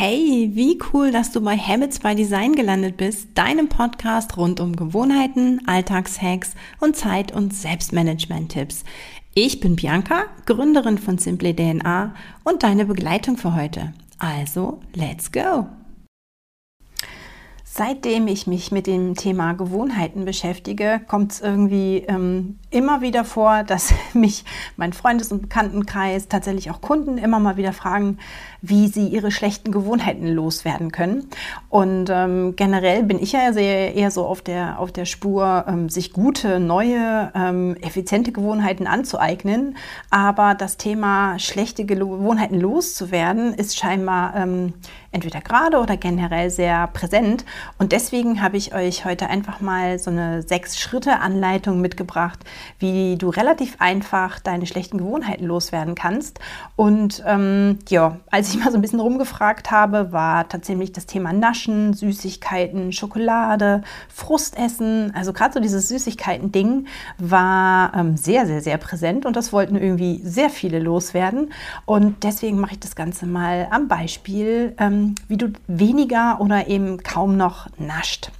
Hey, wie cool, dass du bei Habits by Design gelandet bist, deinem Podcast rund um Gewohnheiten, Alltagshacks und Zeit- und Selbstmanagement-Tipps. Ich bin Bianca, Gründerin von Simply DNA und deine Begleitung für heute. Also, let's go! Seitdem ich mich mit dem Thema Gewohnheiten beschäftige, kommt es irgendwie ähm, immer wieder vor, dass mich mein Freundes- und Bekanntenkreis, tatsächlich auch Kunden immer mal wieder fragen, wie sie ihre schlechten Gewohnheiten loswerden können. Und ähm, generell bin ich ja sehr, eher so auf der, auf der Spur, ähm, sich gute, neue, ähm, effiziente Gewohnheiten anzueignen. Aber das Thema schlechte Gewohnheiten loszuwerden ist scheinbar ähm, entweder gerade oder generell sehr präsent. Und deswegen habe ich euch heute einfach mal so eine Sechs-Schritte-Anleitung mitgebracht, wie du relativ einfach deine schlechten Gewohnheiten loswerden kannst. Und ähm, ja, als ich mal so ein bisschen rumgefragt habe, war tatsächlich das Thema Naschen, Süßigkeiten, Schokolade, Frustessen, also gerade so dieses Süßigkeiten-Ding war ähm, sehr, sehr, sehr präsent und das wollten irgendwie sehr viele loswerden. Und deswegen mache ich das Ganze mal am Beispiel, ähm, wie du weniger oder eben kaum noch nascht.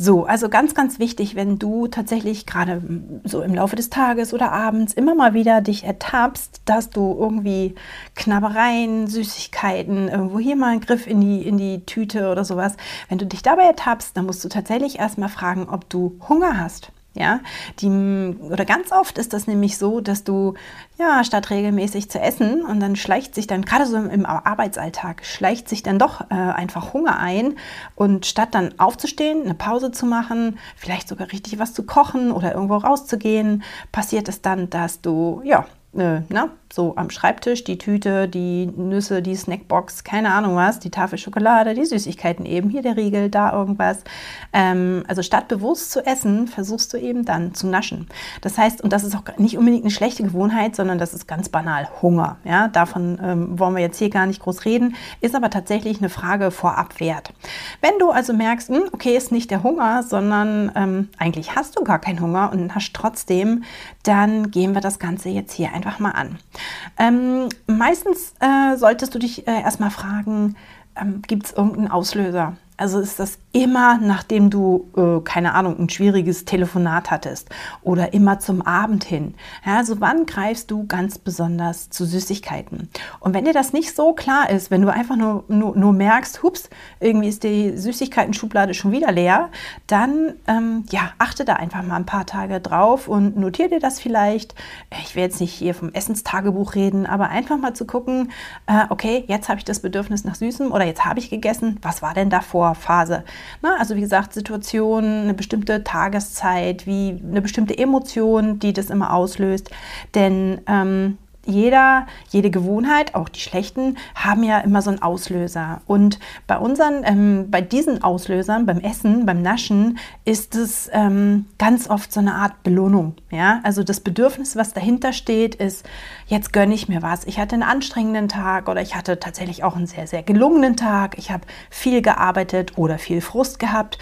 So, also ganz, ganz wichtig, wenn du tatsächlich gerade so im Laufe des Tages oder abends immer mal wieder dich ertappst, dass du irgendwie Knabbereien, Süßigkeiten, irgendwo hier mal einen Griff in die, in die Tüte oder sowas, wenn du dich dabei ertappst, dann musst du tatsächlich erstmal fragen, ob du Hunger hast. Ja, die, oder ganz oft ist das nämlich so, dass du, ja, statt regelmäßig zu essen und dann schleicht sich dann, gerade so im Arbeitsalltag, schleicht sich dann doch äh, einfach Hunger ein und statt dann aufzustehen, eine Pause zu machen, vielleicht sogar richtig was zu kochen oder irgendwo rauszugehen, passiert es dann, dass du, ja, äh, na, so am Schreibtisch die Tüte, die Nüsse, die Snackbox, keine Ahnung was, die Tafel Schokolade, die Süßigkeiten eben, hier der Riegel, da irgendwas. Ähm, also statt bewusst zu essen, versuchst du eben dann zu naschen. Das heißt, und das ist auch nicht unbedingt eine schlechte Gewohnheit, sondern das ist ganz banal Hunger. Ja, davon ähm, wollen wir jetzt hier gar nicht groß reden, ist aber tatsächlich eine Frage vorab wert. Wenn du also merkst, hm, okay, ist nicht der Hunger, sondern ähm, eigentlich hast du gar keinen Hunger und hast trotzdem, dann gehen wir das Ganze jetzt hier einfach mal an. Ähm, meistens äh, solltest du dich äh, erstmal fragen, ähm, gibt es irgendeinen Auslöser? Also ist das immer, nachdem du, äh, keine Ahnung, ein schwieriges Telefonat hattest oder immer zum Abend hin. Ja, also wann greifst du ganz besonders zu Süßigkeiten? Und wenn dir das nicht so klar ist, wenn du einfach nur, nur, nur merkst, hups, irgendwie ist die Süßigkeiten-Schublade schon wieder leer, dann ähm, ja, achte da einfach mal ein paar Tage drauf und notiere dir das vielleicht. Ich will jetzt nicht hier vom Essenstagebuch reden, aber einfach mal zu gucken, äh, okay, jetzt habe ich das Bedürfnis nach Süßem oder jetzt habe ich gegessen, was war denn davor Phase? Na, also wie gesagt, Situation, eine bestimmte Tageszeit, wie eine bestimmte Emotion, die das immer auslöst. Denn ähm, jeder, jede Gewohnheit, auch die schlechten, haben ja immer so einen Auslöser. Und bei unseren, ähm, bei diesen Auslösern, beim Essen, beim Naschen, ist es ähm, ganz oft so eine Art Belohnung. Ja, also das Bedürfnis, was dahinter steht, ist, jetzt gönne ich mir was. Ich hatte einen anstrengenden Tag oder ich hatte tatsächlich auch einen sehr, sehr gelungenen Tag. Ich habe viel gearbeitet oder viel Frust gehabt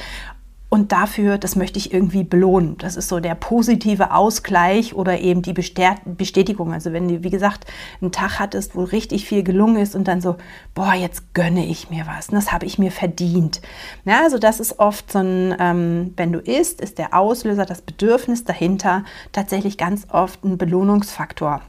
und dafür, das möchte ich irgendwie belohnen. Das ist so der positive Ausgleich oder eben die Bestätigung. Also wenn du, wie gesagt, einen Tag hattest, wo richtig viel gelungen ist und dann so, boah, jetzt gönne ich mir was. Das habe ich mir verdient. Ja, also das ist oft so ein, ähm, wenn du isst, ist der Auslöser, das Bedürfnis dahinter tatsächlich ganz oft ein Belohnungsfaktor.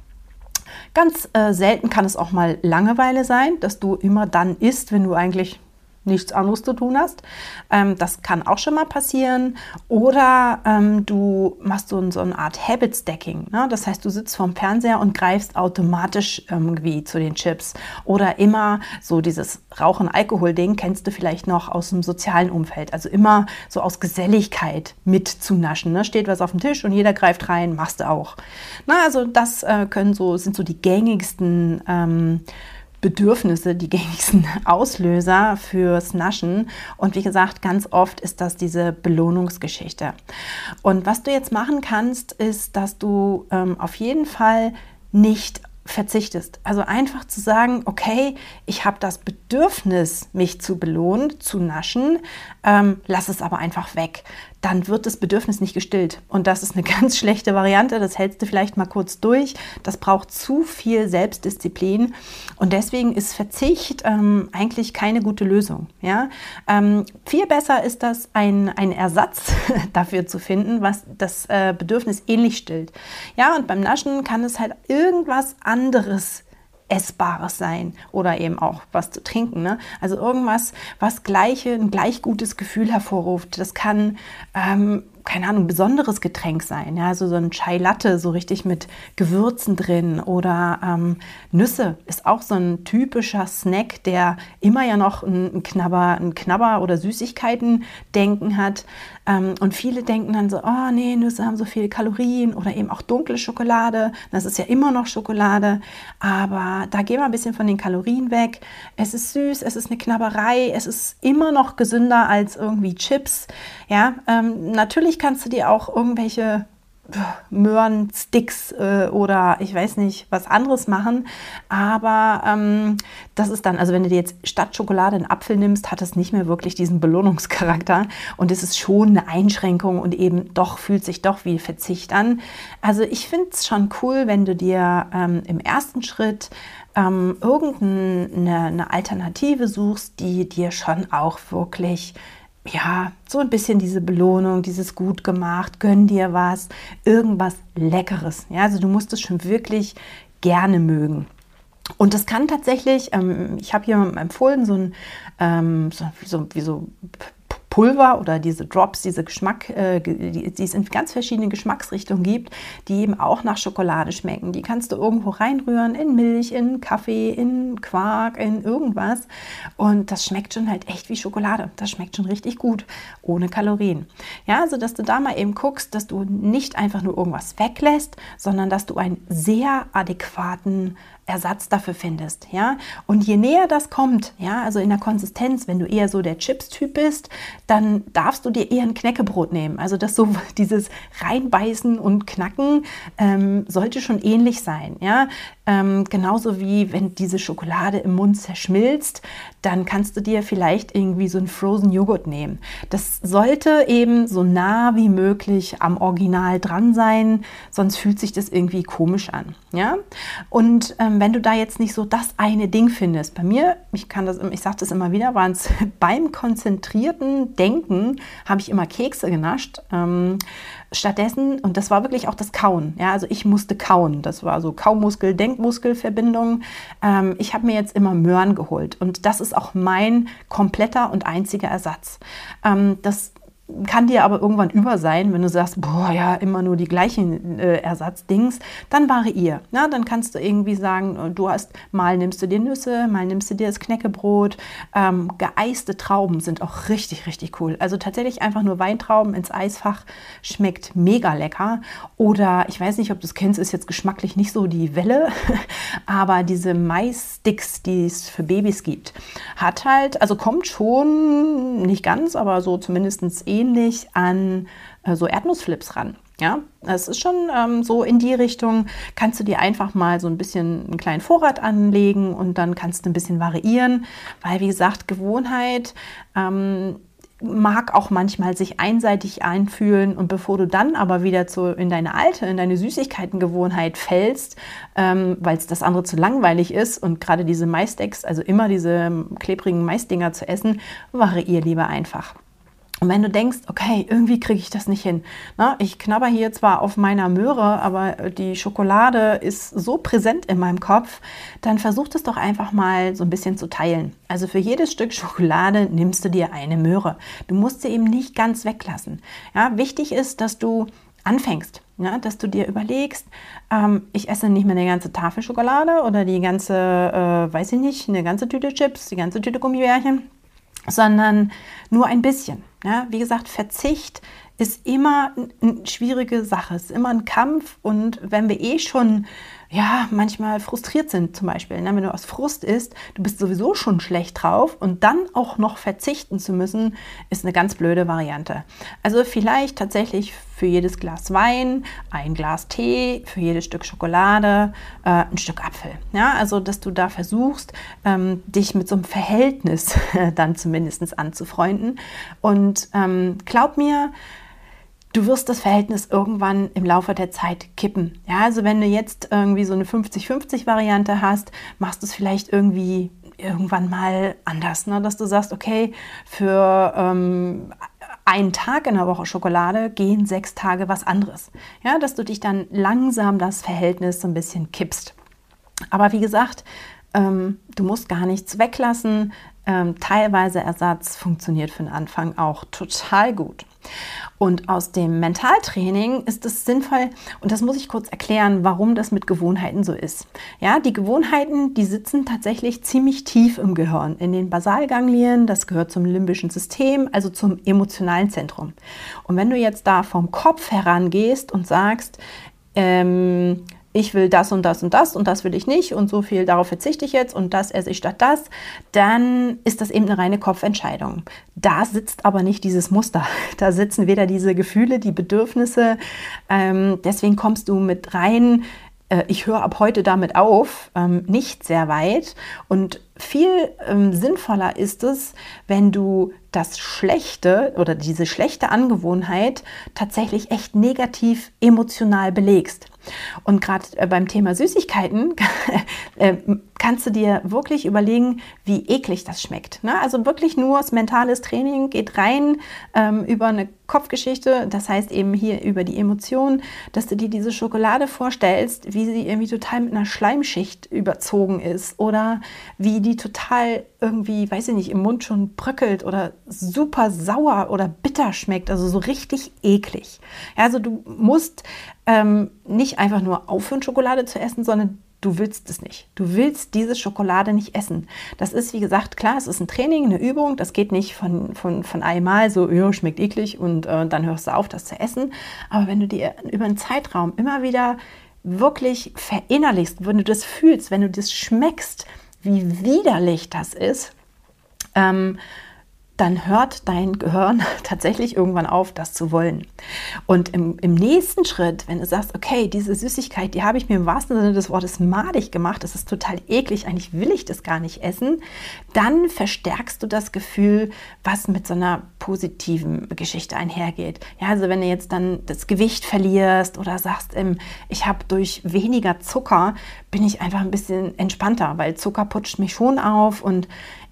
Ganz äh, selten kann es auch mal Langeweile sein, dass du immer dann isst, wenn du eigentlich nichts anderes zu tun hast. Ähm, das kann auch schon mal passieren. Oder ähm, du machst so, so, eine Art Habit Stacking. Ne? Das heißt, du sitzt vorm Fernseher und greifst automatisch irgendwie zu den Chips. Oder immer so dieses Rauchen-Alkohol-Ding kennst du vielleicht noch aus dem sozialen Umfeld. Also immer so aus Geselligkeit mit zu naschen. Ne? Steht was auf dem Tisch und jeder greift rein, machst du auch. Na, also das äh, können so, sind so die gängigsten ähm, Bedürfnisse die gängigsten Auslöser fürs Naschen. Und wie gesagt, ganz oft ist das diese Belohnungsgeschichte. Und was du jetzt machen kannst, ist, dass du ähm, auf jeden Fall nicht verzichtest. Also einfach zu sagen, okay, ich habe das Bedürfnis, mich zu belohnen, zu naschen, ähm, lass es aber einfach weg. Dann wird das Bedürfnis nicht gestillt. Und das ist eine ganz schlechte Variante. Das hältst du vielleicht mal kurz durch. Das braucht zu viel Selbstdisziplin. Und deswegen ist Verzicht ähm, eigentlich keine gute Lösung. Ja? Ähm, viel besser ist das, ein, ein Ersatz dafür zu finden, was das äh, Bedürfnis ähnlich stillt. Ja, und beim Naschen kann es halt irgendwas anderes Essbares sein oder eben auch was zu trinken. Ne? Also irgendwas, was gleiche, ein gleich gutes Gefühl hervorruft. Das kann ähm, keine Ahnung, besonderes Getränk sein. Ja, also so ein Chai Latte, so richtig mit Gewürzen drin. Oder ähm, Nüsse ist auch so ein typischer Snack, der immer ja noch ein Knabber, ein Knabber oder Süßigkeiten denken hat. Ähm, und viele denken dann so, oh nee, Nüsse haben so viele Kalorien oder eben auch dunkle Schokolade. Das ist ja immer noch Schokolade. Aber da gehen wir ein bisschen von den Kalorien weg. Es ist süß, es ist eine Knabberei, es ist immer noch gesünder als irgendwie Chips. Ja, ähm, natürlich Natürlich kannst du dir auch irgendwelche Möhrensticks äh, oder ich weiß nicht, was anderes machen. Aber ähm, das ist dann, also wenn du dir jetzt statt Schokolade einen Apfel nimmst, hat es nicht mehr wirklich diesen Belohnungscharakter. Und es ist schon eine Einschränkung und eben doch fühlt sich doch wie Verzicht an. Also ich finde es schon cool, wenn du dir ähm, im ersten Schritt ähm, irgendeine Alternative suchst, die dir schon auch wirklich ja, so ein bisschen diese Belohnung, dieses gut gemacht, gönn dir was, irgendwas Leckeres. Ja, also du musst es schon wirklich gerne mögen. Und das kann tatsächlich, ähm, ich habe hier empfohlen, so ein, ähm, so, so, wie so Pulver oder diese Drops, diese Geschmack, äh, die, die es in ganz verschiedenen Geschmacksrichtungen gibt, die eben auch nach Schokolade schmecken. Die kannst du irgendwo reinrühren, in Milch, in Kaffee, in Quark, in irgendwas. Und das schmeckt schon halt echt wie Schokolade. Das schmeckt schon richtig gut, ohne Kalorien. Ja, also dass du da mal eben guckst, dass du nicht einfach nur irgendwas weglässt, sondern dass du einen sehr adäquaten Ersatz dafür findest, ja. Und je näher das kommt, ja, also in der Konsistenz, wenn du eher so der Chips-Typ bist, dann darfst du dir eher ein Knäckebrot nehmen. Also das so dieses reinbeißen und knacken ähm, sollte schon ähnlich sein, ja. Ähm, genauso wie wenn diese Schokolade im Mund zerschmilzt, dann kannst du dir vielleicht irgendwie so einen Frozen Joghurt nehmen. Das sollte eben so nah wie möglich am Original dran sein, sonst fühlt sich das irgendwie komisch an, ja. Und ähm, wenn du da jetzt nicht so das eine Ding findest, bei mir, ich kann das, ich sage das immer wieder, waren es beim konzentrierten Denken, habe ich immer Kekse genascht. Ähm, stattdessen, und das war wirklich auch das Kauen, ja, also ich musste kauen. Das war so Kaumuskel-Denkmuskelverbindung. Ähm, ich habe mir jetzt immer Möhren geholt und das ist auch mein kompletter und einziger Ersatz. Ähm, das kann dir aber irgendwann über sein, wenn du sagst, boah, ja, immer nur die gleichen äh, Ersatzdings, dann variier. Ja, dann kannst du irgendwie sagen, äh, du hast, mal nimmst du dir Nüsse, mal nimmst du dir das Knäckebrot. Ähm, geeiste Trauben sind auch richtig, richtig cool. Also tatsächlich einfach nur Weintrauben ins Eisfach schmeckt mega lecker. Oder ich weiß nicht, ob du es kennst, ist jetzt geschmacklich nicht so die Welle, aber diese Maissticks, die es für Babys gibt, hat halt, also kommt schon nicht ganz, aber so zumindest eh ähnlich an äh, so Erdnussflips ran. Ja, es ist schon ähm, so in die Richtung, kannst du dir einfach mal so ein bisschen einen kleinen Vorrat anlegen und dann kannst du ein bisschen variieren, weil wie gesagt, Gewohnheit ähm, mag auch manchmal sich einseitig einfühlen und bevor du dann aber wieder zu, in deine alte, in deine Süßigkeitengewohnheit fällst, ähm, weil es das andere zu langweilig ist und gerade diese Maisdecks, also immer diese klebrigen Maisdinger zu essen, variier lieber einfach. Und wenn du denkst, okay, irgendwie kriege ich das nicht hin. Na, ich knabber hier zwar auf meiner Möhre, aber die Schokolade ist so präsent in meinem Kopf, dann versuch es doch einfach mal so ein bisschen zu teilen. Also für jedes Stück Schokolade nimmst du dir eine Möhre. Du musst sie eben nicht ganz weglassen. Ja, wichtig ist, dass du anfängst. Ja, dass du dir überlegst, ähm, ich esse nicht mehr eine ganze Tafel Schokolade oder die ganze, äh, weiß ich nicht, eine ganze Tüte Chips, die ganze Tüte Gummibärchen, sondern nur ein bisschen. Ja, wie gesagt, Verzicht ist immer eine schwierige Sache, ist immer ein Kampf. Und wenn wir eh schon ja, manchmal frustriert sind zum Beispiel. Ne? Wenn du aus Frust isst, du bist sowieso schon schlecht drauf und dann auch noch verzichten zu müssen, ist eine ganz blöde Variante. Also vielleicht tatsächlich für jedes Glas Wein ein Glas Tee, für jedes Stück Schokolade äh, ein Stück Apfel. Ja, also dass du da versuchst, ähm, dich mit so einem Verhältnis dann zumindest anzufreunden. Und ähm, glaub mir, du wirst das Verhältnis irgendwann im Laufe der Zeit kippen. Ja, also wenn du jetzt irgendwie so eine 50-50-Variante hast, machst du es vielleicht irgendwie irgendwann mal anders, ne? dass du sagst, okay, für ähm, einen Tag in der Woche Schokolade gehen sechs Tage was anderes. Ja, dass du dich dann langsam das Verhältnis so ein bisschen kippst. Aber wie gesagt, ähm, du musst gar nichts weglassen. Ähm, teilweise Ersatz funktioniert für den Anfang auch total gut. Und aus dem Mentaltraining ist es sinnvoll, und das muss ich kurz erklären, warum das mit Gewohnheiten so ist. Ja, die Gewohnheiten, die sitzen tatsächlich ziemlich tief im Gehirn, in den Basalganglien, das gehört zum limbischen System, also zum emotionalen Zentrum. Und wenn du jetzt da vom Kopf herangehst und sagst, ähm, ich will das und das und das und das will ich nicht und so viel darauf verzichte ich jetzt und das esse ich statt das, dann ist das eben eine reine Kopfentscheidung. Da sitzt aber nicht dieses Muster. Da sitzen weder diese Gefühle, die Bedürfnisse. Ähm, deswegen kommst du mit rein äh, ich höre ab heute damit auf, ähm, nicht sehr weit. Und viel ähm, sinnvoller ist es, wenn du das Schlechte oder diese schlechte Angewohnheit tatsächlich echt negativ emotional belegst. Und gerade äh, beim Thema Süßigkeiten äh, kannst du dir wirklich überlegen, wie eklig das schmeckt. Ne? Also wirklich nur das mentales Training geht rein ähm, über eine Kopfgeschichte, das heißt eben hier über die Emotionen, dass du dir diese Schokolade vorstellst, wie sie irgendwie total mit einer Schleimschicht überzogen ist oder wie die total irgendwie, weiß ich nicht, im Mund schon bröckelt oder super sauer oder bitter schmeckt, also so richtig eklig. Ja, also du musst ähm, nicht einfach nur aufhören, Schokolade zu essen, sondern du willst es nicht. Du willst diese Schokolade nicht essen. Das ist, wie gesagt, klar, es ist ein Training, eine Übung. Das geht nicht von, von, von einmal so, ja, schmeckt eklig und äh, dann hörst du auf, das zu essen. Aber wenn du dir über einen Zeitraum immer wieder wirklich verinnerlichst, wenn du das fühlst, wenn du das schmeckst, wie widerlich das ist, ähm, dann hört dein Gehirn tatsächlich irgendwann auf, das zu wollen. Und im, im, nächsten Schritt, wenn du sagst, okay, diese Süßigkeit, die habe ich mir im wahrsten Sinne des Wortes madig gemacht, das ist total eklig, eigentlich will ich das gar nicht essen, dann verstärkst du das Gefühl, was mit so einer positiven Geschichte einhergeht. Ja, also wenn du jetzt dann das Gewicht verlierst oder sagst, ähm, ich habe durch weniger Zucker, bin ich einfach ein bisschen entspannter, weil Zucker putscht mich schon auf und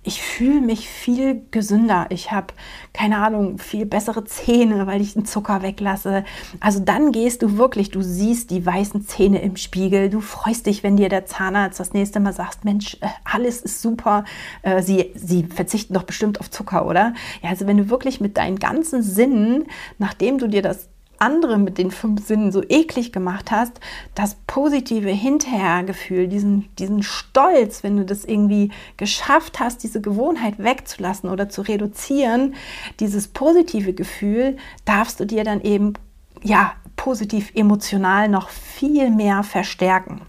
ich fühle mich viel gesünder. Ich habe, keine Ahnung, viel bessere Zähne, weil ich den Zucker weglasse. Also dann gehst du wirklich, du siehst die weißen Zähne im Spiegel. Du freust dich, wenn dir der Zahnarzt das nächste Mal sagt, Mensch, äh, alles ist super. Äh, sie, sie verzichten doch bestimmt auf Zucker, oder? Ja, also wenn du wirklich mit deinen ganzen Sinnen, nachdem du dir das andere mit den fünf Sinnen so eklig gemacht hast, das positive Hinterhergefühl, diesen, diesen Stolz, wenn du das irgendwie geschafft hast, diese Gewohnheit wegzulassen oder zu reduzieren, dieses positive Gefühl darfst du dir dann eben ja positiv emotional noch viel mehr verstärken.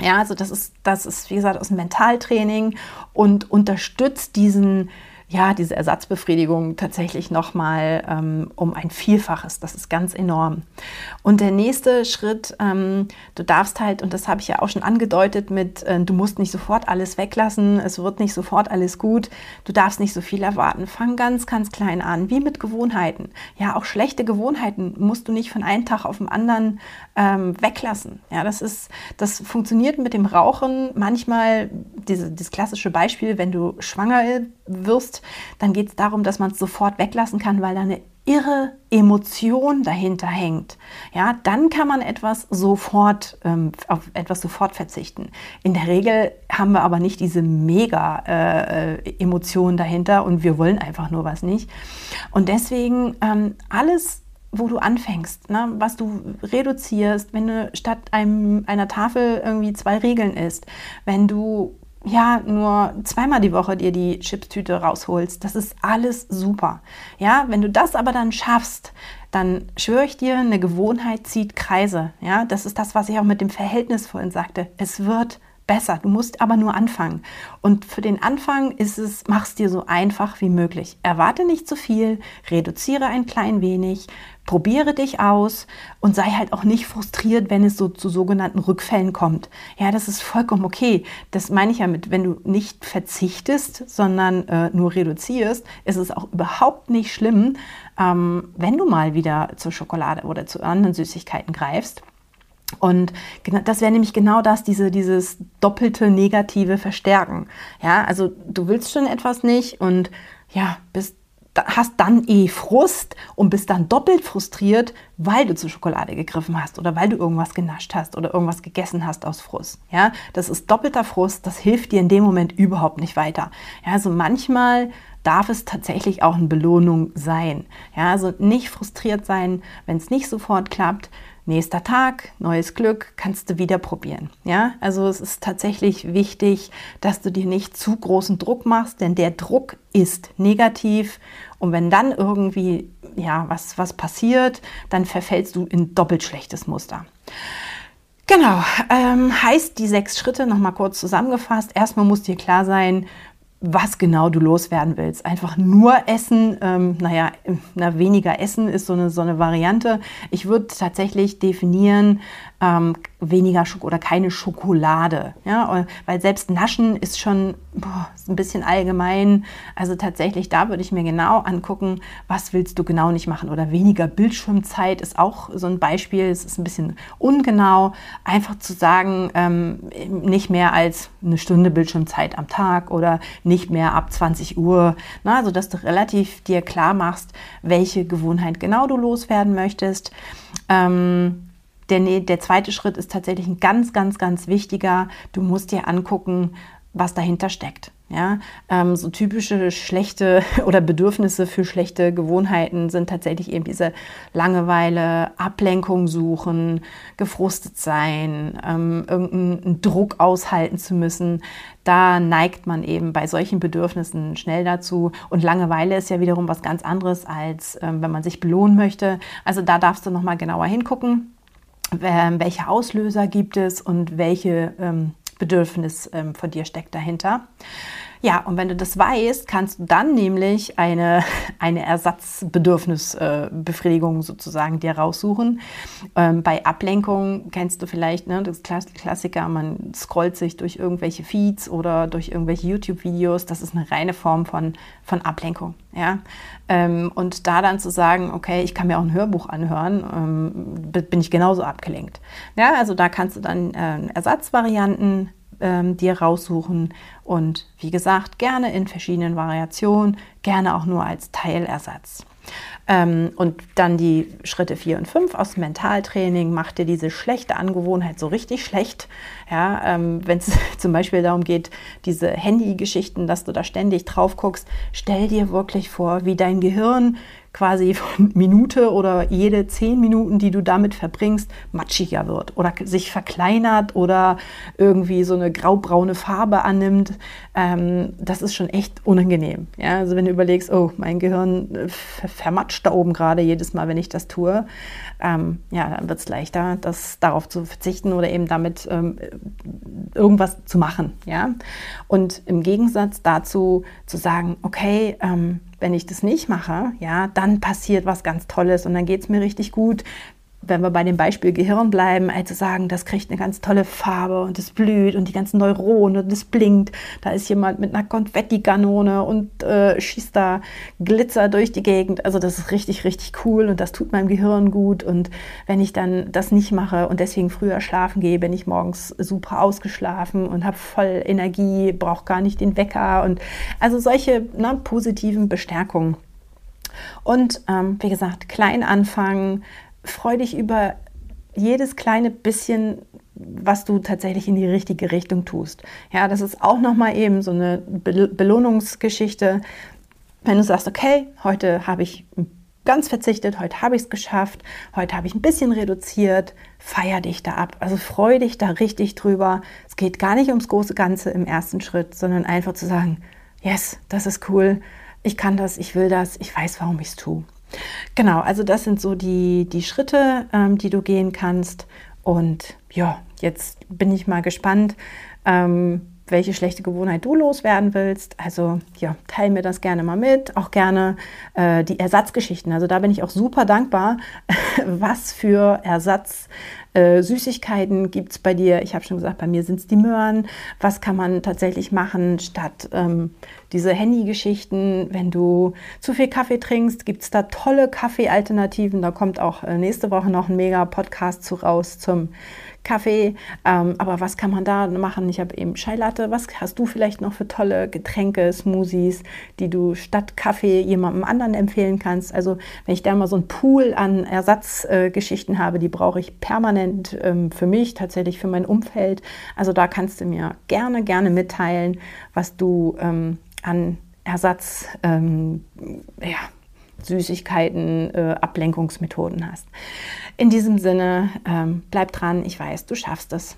Ja, also das ist, das ist, wie gesagt, aus dem Mentaltraining und unterstützt diesen, ja, diese Ersatzbefriedigung tatsächlich nochmal ähm, um ein Vielfaches. Das ist ganz enorm. Und der nächste Schritt, ähm, du darfst halt, und das habe ich ja auch schon angedeutet mit, äh, du musst nicht sofort alles weglassen, es wird nicht sofort alles gut, du darfst nicht so viel erwarten. Fang ganz, ganz klein an, wie mit Gewohnheiten. Ja, auch schlechte Gewohnheiten musst du nicht von einem Tag auf den anderen ähm, weglassen. Ja, das ist, das funktioniert mit dem Rauchen manchmal, diese, dieses klassische Beispiel, wenn du schwanger wirst, dann geht es darum, dass man es sofort weglassen kann, weil da eine irre Emotion dahinter hängt. Ja, dann kann man etwas sofort ähm, auf etwas sofort verzichten. In der Regel haben wir aber nicht diese mega äh, dahinter und wir wollen einfach nur was nicht. Und deswegen ähm, alles wo du anfängst, ne? was du reduzierst, wenn du statt einem, einer Tafel irgendwie zwei Regeln isst, wenn du ja, nur zweimal die Woche dir die Chipstüte rausholst. Das ist alles super. Ja, wenn du das aber dann schaffst, dann schwöre ich dir, eine Gewohnheit zieht Kreise. Ja, das ist das, was ich auch mit dem Verhältnis vorhin sagte. Es wird besser. Du musst aber nur anfangen. Und für den Anfang ist es, mach es dir so einfach wie möglich. Erwarte nicht zu viel, reduziere ein klein wenig, probiere dich aus und sei halt auch nicht frustriert, wenn es so zu sogenannten Rückfällen kommt. Ja, das ist vollkommen okay. Das meine ich ja mit, wenn du nicht verzichtest, sondern äh, nur reduzierst, ist es auch überhaupt nicht schlimm, ähm, wenn du mal wieder zur Schokolade oder zu anderen Süßigkeiten greifst. Und das wäre nämlich genau das, diese, dieses doppelte negative Verstärken. Ja, also du willst schon etwas nicht und ja, bist hast dann eh Frust und bist dann doppelt frustriert, weil du zur Schokolade gegriffen hast oder weil du irgendwas genascht hast oder irgendwas gegessen hast aus Frust. Ja, das ist doppelter Frust, das hilft dir in dem Moment überhaupt nicht weiter. Ja, also manchmal darf es tatsächlich auch eine Belohnung sein. Ja, also nicht frustriert sein, wenn es nicht sofort klappt, nächster Tag, neues Glück, kannst du wieder probieren. Ja, also es ist tatsächlich wichtig, dass du dir nicht zu großen Druck machst, denn der Druck ist negativ und wenn dann irgendwie ja was was passiert, dann verfällst du in doppelt schlechtes Muster. Genau, ähm, heißt die sechs Schritte nochmal kurz zusammengefasst. Erstmal muss dir klar sein, was genau du loswerden willst. Einfach nur essen, ähm, naja, na, weniger essen ist so eine, so eine Variante. Ich würde tatsächlich definieren, ähm, weniger Schoko oder keine Schokolade. Ja? Weil selbst Naschen ist schon boah, ist ein bisschen allgemein. Also tatsächlich, da würde ich mir genau angucken, was willst du genau nicht machen. Oder weniger Bildschirmzeit ist auch so ein Beispiel. Es ist ein bisschen ungenau. Einfach zu sagen, ähm, nicht mehr als eine Stunde Bildschirmzeit am Tag oder nicht mehr ab 20 Uhr. Na, also dass du relativ dir klar machst, welche Gewohnheit genau du loswerden möchtest. Ähm, der, der zweite Schritt ist tatsächlich ein ganz, ganz, ganz wichtiger. Du musst dir angucken, was dahinter steckt. Ja, ähm, so typische schlechte oder Bedürfnisse für schlechte Gewohnheiten sind tatsächlich eben diese Langeweile, Ablenkung suchen, gefrustet sein, ähm, irgendeinen Druck aushalten zu müssen. Da neigt man eben bei solchen Bedürfnissen schnell dazu. Und Langeweile ist ja wiederum was ganz anderes, als ähm, wenn man sich belohnen möchte. Also da darfst du nochmal genauer hingucken welche Auslöser gibt es und welche ähm, Bedürfnis ähm, von dir steckt dahinter. Ja, und wenn du das weißt, kannst du dann nämlich eine, eine Ersatzbedürfnisbefriedigung äh, sozusagen dir raussuchen. Ähm, bei Ablenkung kennst du vielleicht ne, das Klassiker, man scrollt sich durch irgendwelche Feeds oder durch irgendwelche YouTube-Videos. Das ist eine reine Form von, von Ablenkung. Ja? Ähm, und da dann zu sagen, okay, ich kann mir auch ein Hörbuch anhören, ähm, bin ich genauso abgelenkt. Ja, also da kannst du dann äh, Ersatzvarianten ähm, dir raussuchen und wie gesagt, gerne in verschiedenen Variationen, gerne auch nur als Teilersatz. Ähm, und dann die Schritte 4 und 5 aus dem Mentaltraining. Mach dir diese schlechte Angewohnheit so richtig schlecht. Ja, ähm, Wenn es zum Beispiel darum geht, diese Handy-Geschichten, dass du da ständig drauf guckst, stell dir wirklich vor, wie dein Gehirn quasi von Minute oder jede zehn Minuten, die du damit verbringst, matschiger wird oder sich verkleinert oder irgendwie so eine graubraune Farbe annimmt. Ähm, das ist schon echt unangenehm. Ja? Also wenn du überlegst, oh, mein Gehirn äh, vermatscht da oben gerade jedes Mal, wenn ich das tue, ähm, ja, dann wird es leichter, das darauf zu verzichten oder eben damit ähm, irgendwas zu machen. Ja? Und im Gegensatz dazu zu sagen, okay, ähm, wenn ich das nicht mache, ja, dann passiert was ganz Tolles und dann geht es mir richtig gut wenn wir bei dem Beispiel Gehirn bleiben, also sagen, das kriegt eine ganz tolle Farbe und es blüht und die ganzen Neuronen und es blinkt. Da ist jemand mit einer Konfettikanone und äh, schießt da Glitzer durch die Gegend. Also das ist richtig, richtig cool und das tut meinem Gehirn gut. Und wenn ich dann das nicht mache und deswegen früher schlafen gehe, bin ich morgens super ausgeschlafen und habe voll Energie, brauche gar nicht den Wecker und also solche ne, positiven Bestärkungen. Und ähm, wie gesagt, klein anfangen, freu dich über jedes kleine bisschen, was du tatsächlich in die richtige Richtung tust. Ja, das ist auch nochmal eben so eine Belohnungsgeschichte. Wenn du sagst, okay, heute habe ich ganz verzichtet, heute habe ich es geschafft, heute habe ich ein bisschen reduziert, feier dich da ab. Also freu dich da richtig drüber. Es geht gar nicht ums große Ganze im ersten Schritt, sondern einfach zu sagen, yes, das ist cool, ich kann das, ich will das, ich weiß, warum ich es tue. Genau, also das sind so die, die Schritte, ähm, die du gehen kannst. Und ja, jetzt bin ich mal gespannt, ähm, welche schlechte Gewohnheit du loswerden willst. Also ja, teile mir das gerne mal mit. Auch gerne äh, die Ersatzgeschichten. Also da bin ich auch super dankbar, was für Ersatz äh, Süßigkeiten gibt es bei dir? Ich habe schon gesagt, bei mir sind es die Möhren. Was kann man tatsächlich machen statt ähm, diese Handy-Geschichten? Wenn du zu viel Kaffee trinkst, gibt es da tolle Kaffee-Alternativen. Da kommt auch äh, nächste Woche noch ein mega Podcast zu raus zum Kaffee. Ähm, aber was kann man da machen? Ich habe eben Chai Latte. Was hast du vielleicht noch für tolle Getränke, Smoothies, die du statt Kaffee jemandem anderen empfehlen kannst? Also wenn ich da mal so einen Pool an Ersatzgeschichten äh, habe, die brauche ich permanent ähm, für mich, tatsächlich für mein Umfeld. Also da kannst du mir gerne, gerne mitteilen, was du ähm, an Ersatz, ähm, ja, Süßigkeiten, äh, Ablenkungsmethoden hast. In diesem Sinne, ähm, bleib dran, ich weiß, du schaffst es.